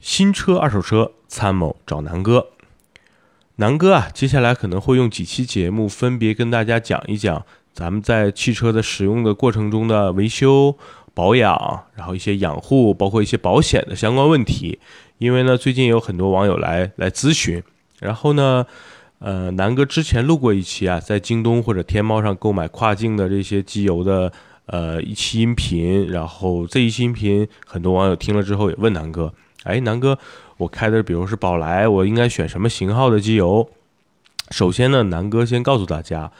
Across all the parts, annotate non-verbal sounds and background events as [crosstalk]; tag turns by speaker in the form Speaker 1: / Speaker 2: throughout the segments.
Speaker 1: 新车、二手车，参谋找南哥。南哥啊，接下来可能会用几期节目，分别跟大家讲一讲咱们在汽车的使用的过程中的维修、保养，然后一些养护，包括一些保险的相关问题。因为呢，最近有很多网友来来咨询，然后呢，呃，南哥之前录过一期啊，在京东或者天猫上购买跨境的这些机油的呃一期音频，然后这一期音频很多网友听了之后也问南哥。哎，南哥，我开的比如是宝来，我应该选什么型号的机油？首先呢，南哥先告诉大家，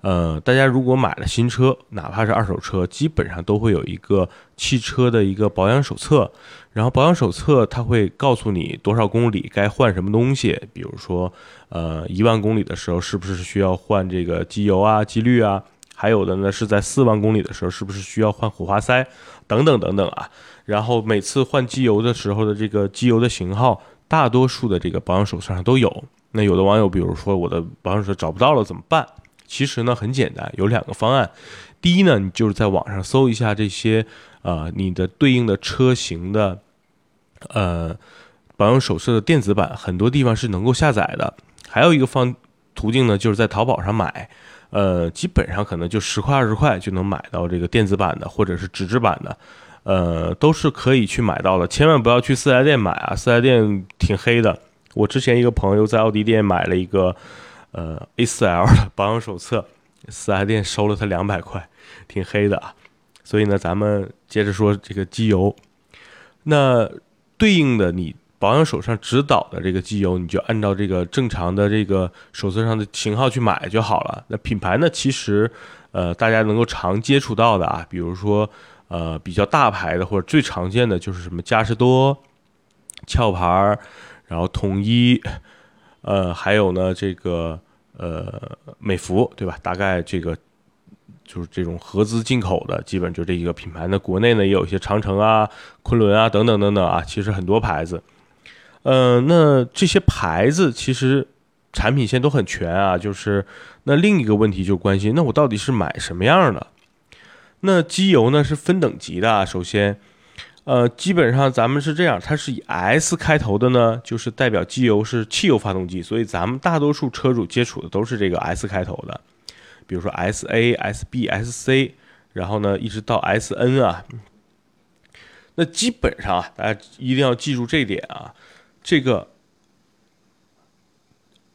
Speaker 1: 呃，大家如果买了新车，哪怕是二手车，基本上都会有一个汽车的一个保养手册。然后保养手册它会告诉你多少公里该换什么东西，比如说，呃，一万公里的时候是不是需要换这个机油啊、机滤啊？还有的呢是在四万公里的时候是不是需要换火花塞？等等等等啊。然后每次换机油的时候的这个机油的型号，大多数的这个保养手册上都有。那有的网友比如说我的保养手册找不到了怎么办？其实呢很简单，有两个方案。第一呢，你就是在网上搜一下这些呃你的对应的车型的呃保养手册的电子版，很多地方是能够下载的。还有一个方途径呢，就是在淘宝上买，呃基本上可能就十块二十块就能买到这个电子版的或者是纸质版的。呃，都是可以去买到的，千万不要去四 S 店买啊！四 S 店挺黑的。我之前一个朋友在奥迪店买了一个呃 A4L 的 [laughs] 保养手册，四 S 店收了他两百块，挺黑的啊。所以呢，咱们接着说这个机油，那对应的你保养手上指导的这个机油，你就按照这个正常的这个手册上的型号去买就好了。那品牌呢，其实呃大家能够常接触到的啊，比如说。呃，比较大牌的或者最常见的就是什么嘉实多、壳牌然后统一，呃，还有呢这个呃美孚，对吧？大概这个就是这种合资进口的，基本就这一个品牌。那国内呢也有一些长城啊、昆仑啊等等等等啊，其实很多牌子。嗯，那这些牌子其实产品线都很全啊。就是那另一个问题就关心，那我到底是买什么样的？那机油呢是分等级的，首先，呃，基本上咱们是这样，它是以 S 开头的呢，就是代表机油是汽油发动机，所以咱们大多数车主接触的都是这个 S 开头的，比如说 S A、S B、S C，然后呢一直到 S N 啊。那基本上啊，大家一定要记住这点啊，这个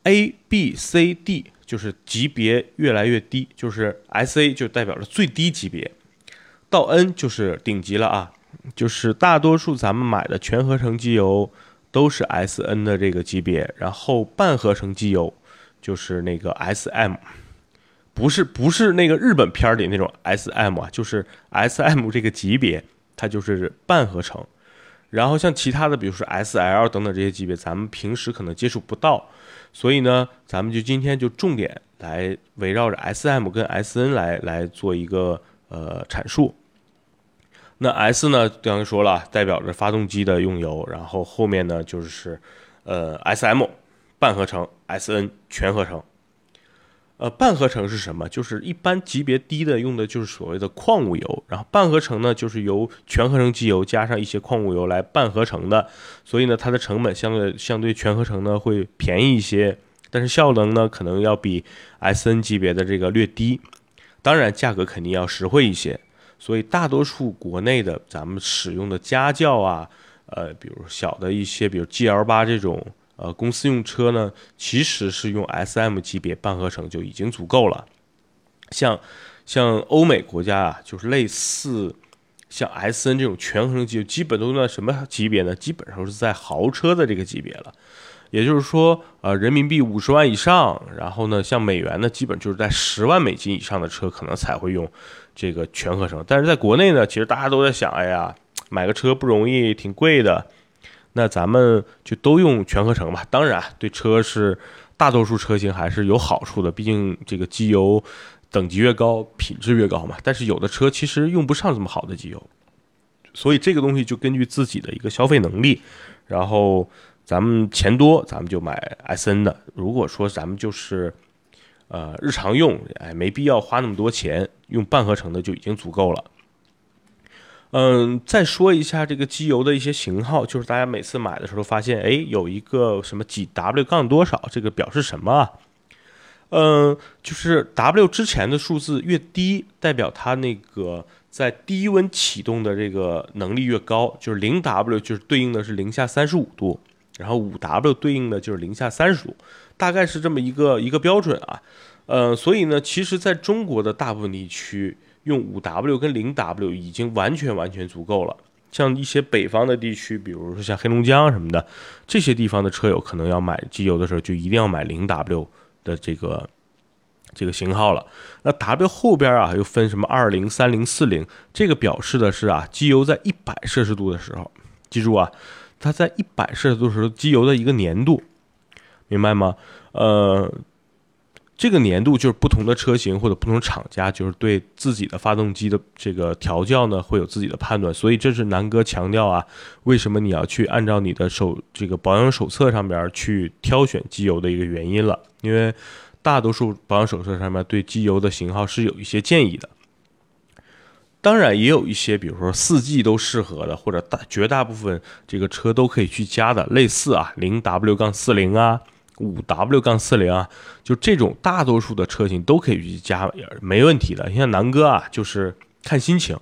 Speaker 1: A、B、C、D。就是级别越来越低，就是 S A 就代表着最低级别，到 N 就是顶级了啊。就是大多数咱们买的全合成机油都是 S N 的这个级别，然后半合成机油就是那个 S M，不是不是那个日本片里那种 S M 啊，就是 S M 这个级别，它就是半合成。然后像其他的，比如说 S L 等等这些级别，咱们平时可能接触不到。所以呢，咱们就今天就重点来围绕着 S M 跟 S N 来来做一个呃阐述。那 S 呢，刚才说了，代表着发动机的用油，然后后面呢就是呃 S M 半合成，S N 全合成。呃，半合成是什么？就是一般级别低的用的就是所谓的矿物油，然后半合成呢，就是由全合成机油加上一些矿物油来半合成的，所以呢，它的成本相对相对全合成呢会便宜一些，但是效能呢可能要比 S N 级别的这个略低，当然价格肯定要实惠一些，所以大多数国内的咱们使用的家轿啊，呃，比如小的一些，比如 G L 八这种。呃，公司用车呢，其实是用 S M 级别半合成就已经足够了。像像欧美国家啊，就是类似像 S N 这种全合成机，基本都在什么级别呢？基本上是在豪车的这个级别了。也就是说，呃，人民币五十万以上，然后呢，像美元呢，基本就是在十万美金以上的车，可能才会用这个全合成。但是在国内呢，其实大家都在想，哎呀，买个车不容易，挺贵的。那咱们就都用全合成吧，当然对车是大多数车型还是有好处的，毕竟这个机油等级越高，品质越高嘛。但是有的车其实用不上这么好的机油，所以这个东西就根据自己的一个消费能力，然后咱们钱多，咱们就买 S N 的。如果说咱们就是呃日常用，哎，没必要花那么多钱，用半合成的就已经足够了。嗯，再说一下这个机油的一些型号，就是大家每次买的时候发现，哎，有一个什么几 W 杠多少，这个表示什么啊？嗯，就是 W 之前的数字越低，代表它那个在低温启动的这个能力越高，就是零 W 就是对应的是零下三十五度，然后五 W 对应的就是零下三十度，大概是这么一个一个标准啊。呃，所以呢，其实在中国的大部分地区。用五 W 跟零 W 已经完全完全足够了。像一些北方的地区，比如说像黑龙江什么的，这些地方的车友可能要买机油的时候，就一定要买零 W 的这个这个型号了。那 W 后边啊又分什么二零、三零、四零，这个表示的是啊，机油在一百摄氏度的时候，记住啊，它在一百摄氏度时候机油的一个粘度，明白吗？呃。这个年度就是不同的车型或者不同厂家，就是对自己的发动机的这个调教呢，会有自己的判断。所以这是南哥强调啊，为什么你要去按照你的手这个保养手册上边去挑选机油的一个原因了。因为大多数保养手册上面对机油的型号是有一些建议的，当然也有一些，比如说四季都适合的，或者大绝大部分这个车都可以去加的，类似啊零 W 杠四零啊。五 W 杠四零啊，就这种大多数的车型都可以去加，没问题的。像南哥啊，就是看心情，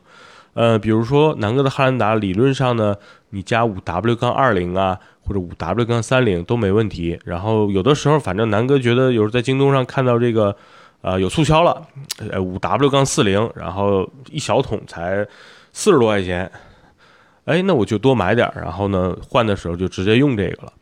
Speaker 1: 呃，比如说南哥的汉兰达，理论上呢，你加五 W 杠二零啊，或者五 W 杠三零都没问题。然后有的时候，反正南哥觉得有时候在京东上看到这个，呃，有促销了，呃，五 W 杠四零，然后一小桶才四十多块钱，哎，那我就多买点，然后呢，换的时候就直接用这个了。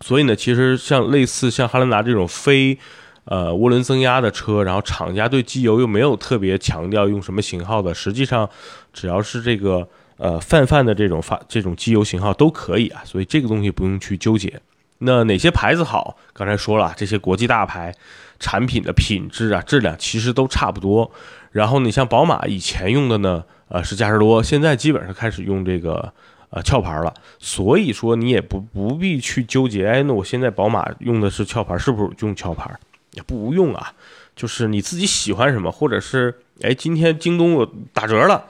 Speaker 1: 所以呢，其实像类似像汉兰达这种非，呃涡轮增压的车，然后厂家对机油又没有特别强调用什么型号的，实际上只要是这个呃泛泛的这种发这种机油型号都可以啊，所以这个东西不用去纠结。那哪些牌子好？刚才说了，这些国际大牌产品的品质啊、质量其实都差不多。然后你像宝马以前用的呢，呃是嘉实多，现在基本上开始用这个。呃，壳牌了，所以说你也不不必去纠结，哎，那我现在宝马用的是壳牌，是不是用壳牌？也不用啊，就是你自己喜欢什么，或者是哎，今天京东有打折了，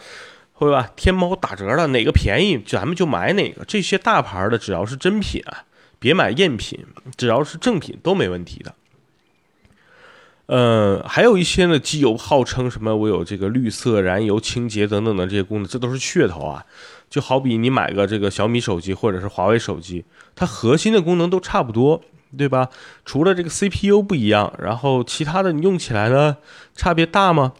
Speaker 1: 会吧？天猫打折了，哪个便宜咱们就买哪个。这些大牌的只要是真品啊，别买赝品，只要是正品都没问题的。呃，还有一些呢，机油号称什么我有这个绿色、燃油、清洁等等的这些功能，这都是噱头啊。就好比你买个这个小米手机或者是华为手机，它核心的功能都差不多，对吧？除了这个 CPU 不一样，然后其他的你用起来呢，差别大吗？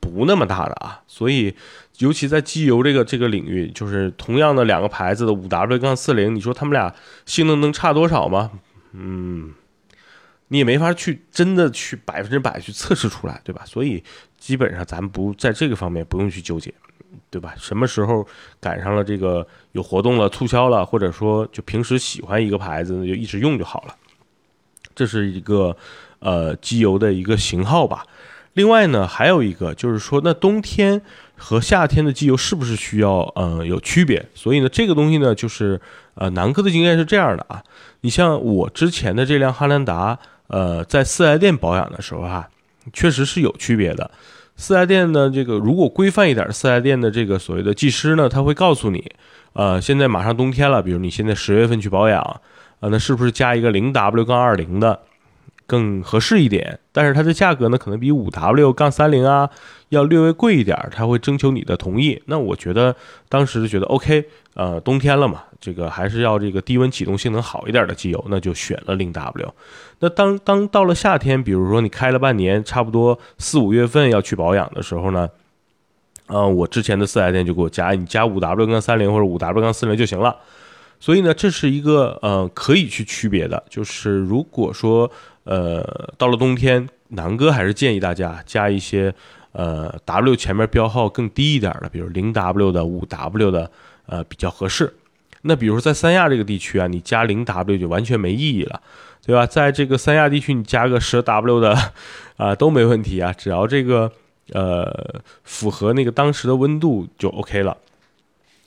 Speaker 1: 不那么大的啊。所以，尤其在机油这个这个领域，就是同样的两个牌子的五 W 杠四零，你说他们俩性能能差多少吗？嗯，你也没法去真的去百分之百去测试出来，对吧？所以基本上咱们不在这个方面不用去纠结。对吧？什么时候赶上了这个有活动了、促销了，或者说就平时喜欢一个牌子，就一直用就好了。这是一个呃机油的一个型号吧。另外呢，还有一个就是说，那冬天和夏天的机油是不是需要呃有区别？所以呢，这个东西呢，就是呃南科的经验是这样的啊。你像我之前的这辆汉兰达，呃，在四 S 店保养的时候啊，确实是有区别的。四 S 店呢，这个如果规范一点，四 S 店的这个所谓的技师呢，他会告诉你，呃，现在马上冬天了，比如你现在十月份去保养，啊，那是不是加一个零 W 杠二零的更合适一点？但是它的价格呢，可能比五 W 杠三零啊要略微贵一点，他会征求你的同意。那我觉得当时就觉得 OK，呃，冬天了嘛。这个还是要这个低温启动性能好一点的机油，那就选了零 W。那当当到了夏天，比如说你开了半年，差不多四五月份要去保养的时候呢，呃，我之前的四 S 店就给我加，你加五 W 杠三零或者五 W 杠四零就行了。所以呢，这是一个呃可以去区别的。就是如果说呃到了冬天，南哥还是建议大家加一些呃 W 前面标号更低一点的，比如零 W 的、五 W 的，呃比较合适。那比如说在三亚这个地区啊，你加零 W 就完全没意义了，对吧？在这个三亚地区，你加个十 W 的，啊都没问题啊，只要这个呃符合那个当时的温度就 OK 了。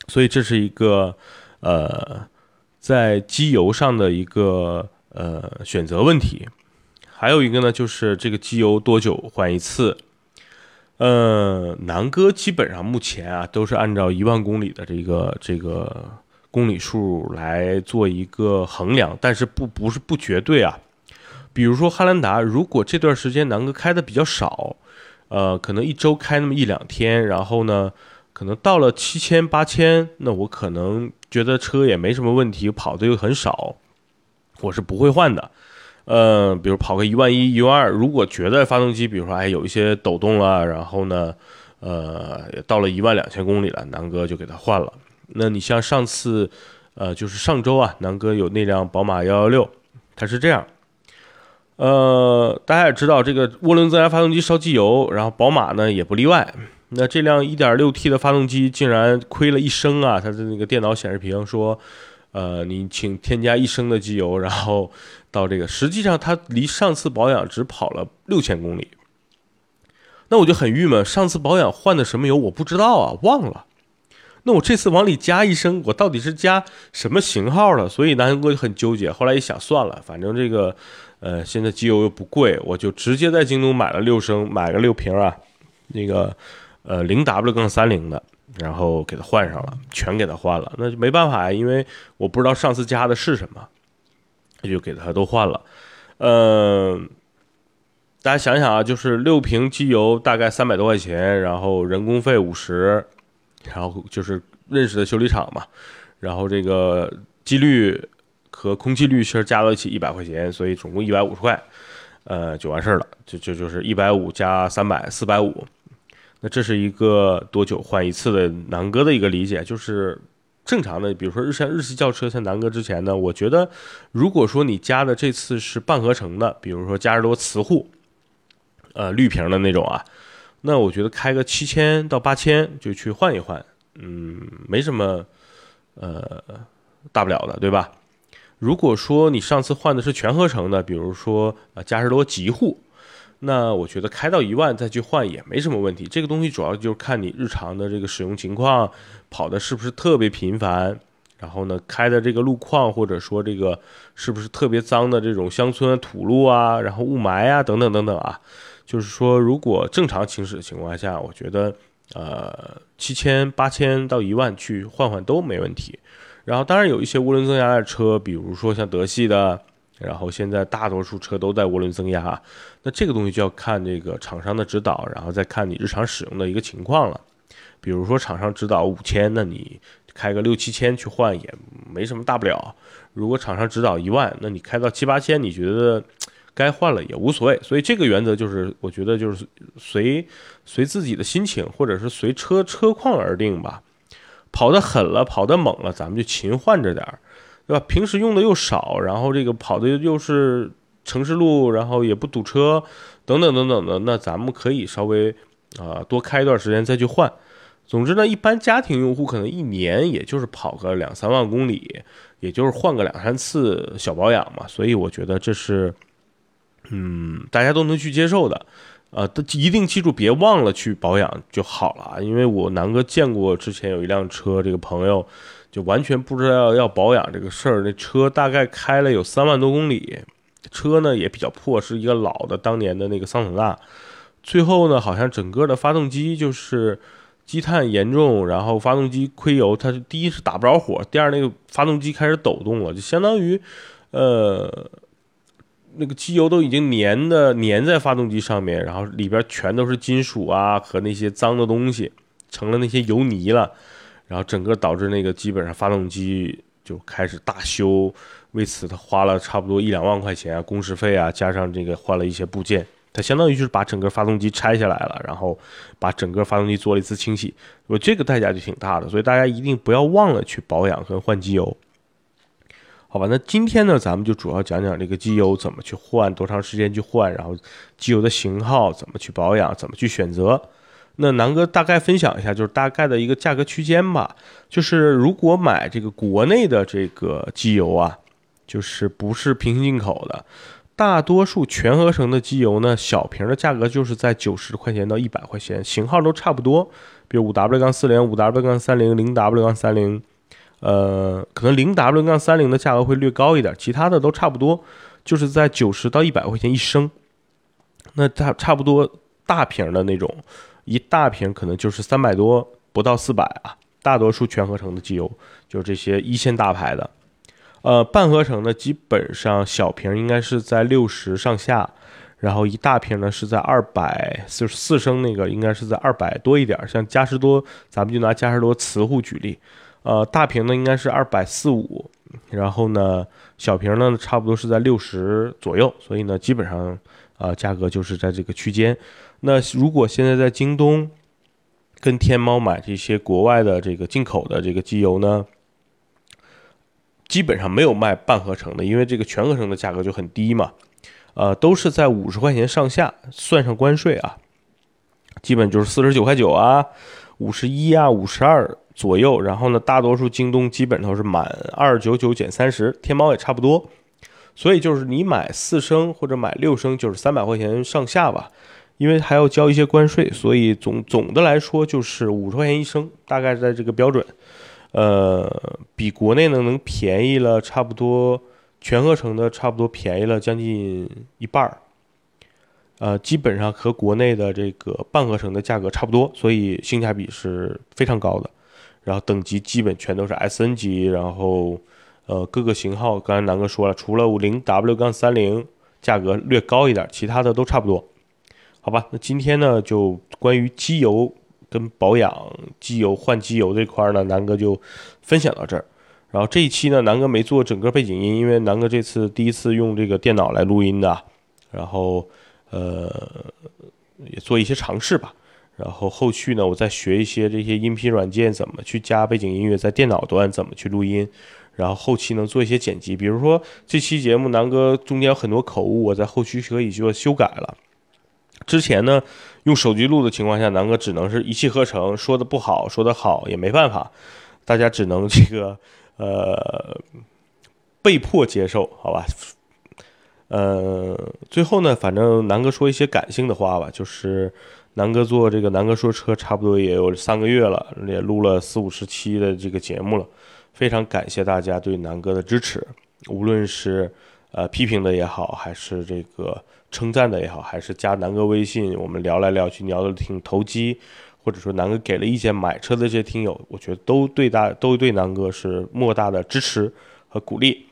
Speaker 1: 所以这是一个呃在机油上的一个呃选择问题。还有一个呢，就是这个机油多久换一次？呃，南哥基本上目前啊都是按照一万公里的这个这个公里数来做一个衡量，但是不不是不绝对啊。比如说汉兰达，如果这段时间南哥开的比较少，呃，可能一周开那么一两天，然后呢，可能到了七千八千，那我可能觉得车也没什么问题，跑的又很少，我是不会换的。呃，比如跑个一万一、一万二，如果觉得发动机，比如说哎有一些抖动了，然后呢，呃，到了一万两千公里了，南哥就给他换了。那你像上次，呃，就是上周啊，南哥有那辆宝马幺幺六，它是这样，呃，大家也知道这个涡轮增压发动机烧机油，然后宝马呢也不例外。那这辆 1.6T 的发动机竟然亏了一升啊！它的那个电脑显示屏说。呃，你请添加一升的机油，[laughs] 然后到这个，实际上它离上次保养只跑了六千公里，那我就很郁闷，上次保养换的什么油我不知道啊，忘了。那我这次往里加一升，我到底是加什么型号的？所以南哥就很纠结。后来一想，算了，反正这个，呃，现在机油又不贵，我就直接在京东买了六升，买个六瓶啊，那个，呃，零 W 杠三零的。然后给它换上了，全给它换了，那就没办法呀，因为我不知道上次加的是什么，就给它都换了。嗯，大家想想啊，就是六瓶机油大概三百多块钱，然后人工费五十，然后就是认识的修理厂嘛，然后这个机滤和空气滤芯加到一起一百块钱，所以总共一百五十块，呃，就完事儿了，就就就是一百五加三百，四百五。那这是一个多久换一次的南哥的一个理解，就是正常的，比如说日像日系轿车，像南哥之前呢，我觉得如果说你加的这次是半合成的，比如说加热多磁护，呃，绿瓶的那种啊，那我觉得开个七千到八千就去换一换，嗯，没什么呃大不了的，对吧？如果说你上次换的是全合成的，比如说呃加热多极护。那我觉得开到一万再去换也没什么问题。这个东西主要就是看你日常的这个使用情况，跑的是不是特别频繁，然后呢开的这个路况或者说这个是不是特别脏的这种乡村土路啊，然后雾霾啊等等等等啊。就是说，如果正常行驶的情况下，我觉得呃七千八千到一万去换换都没问题。然后当然有一些涡轮增压的车，比如说像德系的。然后现在大多数车都在涡轮增压，那这个东西就要看这个厂商的指导，然后再看你日常使用的一个情况了。比如说厂商指导五千，那你开个六七千去换也没什么大不了。如果厂商指导一万，那你开到七八千，你觉得该换了也无所谓。所以这个原则就是，我觉得就是随随自己的心情，或者是随车车况而定吧。跑得狠了，跑得猛了，咱们就勤换着点儿。对吧？平时用的又少，然后这个跑的又是城市路，然后也不堵车，等等等等的，那咱们可以稍微啊多开一段时间再去换。总之呢，一般家庭用户可能一年也就是跑个两三万公里，也就是换个两三次小保养嘛。所以我觉得这是，嗯，大家都能去接受的。呃，一定记住别忘了去保养就好了。因为我南哥见过之前有一辆车，这个朋友。就完全不知道要保养这个事儿，那车大概开了有三万多公里，车呢也比较破，是一个老的当年的那个桑塔纳。最后呢，好像整个的发动机就是积碳严重，然后发动机亏油，它第一是打不着火，第二那个发动机开始抖动了，就相当于，呃，那个机油都已经粘的粘在发动机上面，然后里边全都是金属啊和那些脏的东西，成了那些油泥了。然后整个导致那个基本上发动机就开始大修，为此他花了差不多一两万块钱工时费啊，加上这个换了一些部件，他相当于就是把整个发动机拆下来了，然后把整个发动机做了一次清洗，我这个代价就挺大的，所以大家一定不要忘了去保养和换机油，好吧？那今天呢，咱们就主要讲讲这个机油怎么去换，多长时间去换，然后机油的型号怎么去保养，怎么去选择。那南哥大概分享一下，就是大概的一个价格区间吧。就是如果买这个国内的这个机油啊，就是不是平行进口的，大多数全合成的机油呢，小瓶的价格就是在九十块钱到一百块钱，型号都差不多。比如五 W 杠四零、五 W 杠三零、零 W 杠三零，呃，可能零 W 杠三零的价格会略高一点，其他的都差不多，就是在九十到一百块钱一升。那差差不多大瓶的那种。一大瓶可能就是三百多，不到四百啊。大多数全合成的机油就是这些一线大牌的。呃，半合成呢，基本上小瓶应该是在六十上下，然后一大瓶呢是在二百四四升那个应该是在二百多一点。像嘉实多，咱们就拿嘉实多磁护举例，呃，大瓶呢应该是二百四五，然后呢小瓶呢差不多是在六十左右，所以呢基本上啊价格就是在这个区间。那如果现在在京东跟天猫买这些国外的这个进口的这个机油呢？基本上没有卖半合成的，因为这个全合成的价格就很低嘛，呃，都是在五十块钱上下，算上关税啊，基本就是四十九块九啊，五十一啊，五十二左右。然后呢，大多数京东基本都是满二九九减三十，天猫也差不多。所以就是你买四升或者买六升，就是三百块钱上下吧，因为还要交一些关税，所以总总的来说就是五十块钱一升，大概在这个标准。呃，比国内呢能便宜了差不多，全合成的差不多便宜了将近一半儿，呃，基本上和国内的这个半合成的价格差不多，所以性价比是非常高的。然后等级基本全都是 S N 级，然后呃各个型号，刚才南哥说了，除了五零 W 杠三零价格略高一点，其他的都差不多。好吧，那今天呢就关于机油。跟保养机油换机油这块呢，南哥就分享到这儿。然后这一期呢，南哥没做整个背景音，因为南哥这次第一次用这个电脑来录音的，然后呃也做一些尝试吧。然后后续呢，我再学一些这些音频软件怎么去加背景音乐，在电脑端怎么去录音。然后后期能做一些剪辑，比如说这期节目南哥中间有很多口误，我在后续可以做修改了。之前呢，用手机录的情况下，南哥只能是一气呵成，说的不好，说的好也没办法，大家只能这个呃被迫接受，好吧？呃，最后呢，反正南哥说一些感性的话吧，就是南哥做这个南哥说车差不多也有三个月了，也录了四五十期的这个节目了，非常感谢大家对南哥的支持，无论是呃批评的也好，还是这个。称赞的也好，还是加南哥微信，我们聊来聊去，聊的挺投机，或者说南哥给了意见买车的这些听友，我觉得都对大都对南哥是莫大的支持和鼓励。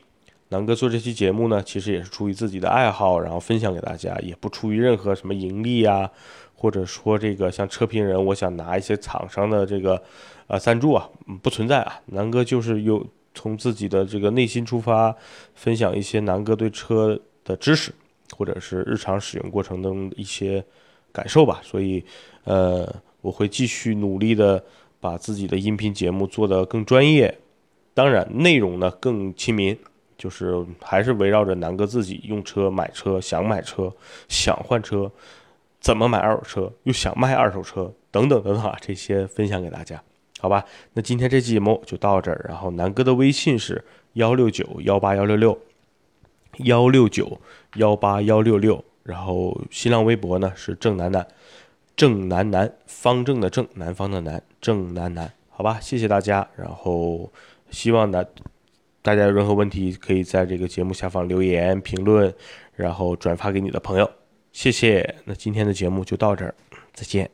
Speaker 1: 南哥做这期节目呢，其实也是出于自己的爱好，然后分享给大家，也不出于任何什么盈利啊，或者说这个像车评人，我想拿一些厂商的这个呃赞助啊，不存在啊。南哥就是有从自己的这个内心出发，分享一些南哥对车的知识。或者是日常使用过程中一些感受吧，所以，呃，我会继续努力的把自己的音频节目做得更专业，当然内容呢更亲民，就是还是围绕着南哥自己用车、买车、想买车、想换车、怎么买二手车、又想卖二手车等等等等啊，这些分享给大家，好吧？那今天这期节目就到这儿，然后南哥的微信是幺六九幺八幺六六。幺六九幺八幺六六，然后新浪微博呢是郑楠楠，郑楠楠，方正的正，南方的南，郑楠楠，好吧，谢谢大家，然后希望呢大家有任何问题可以在这个节目下方留言评论，然后转发给你的朋友，谢谢，那今天的节目就到这儿，再见。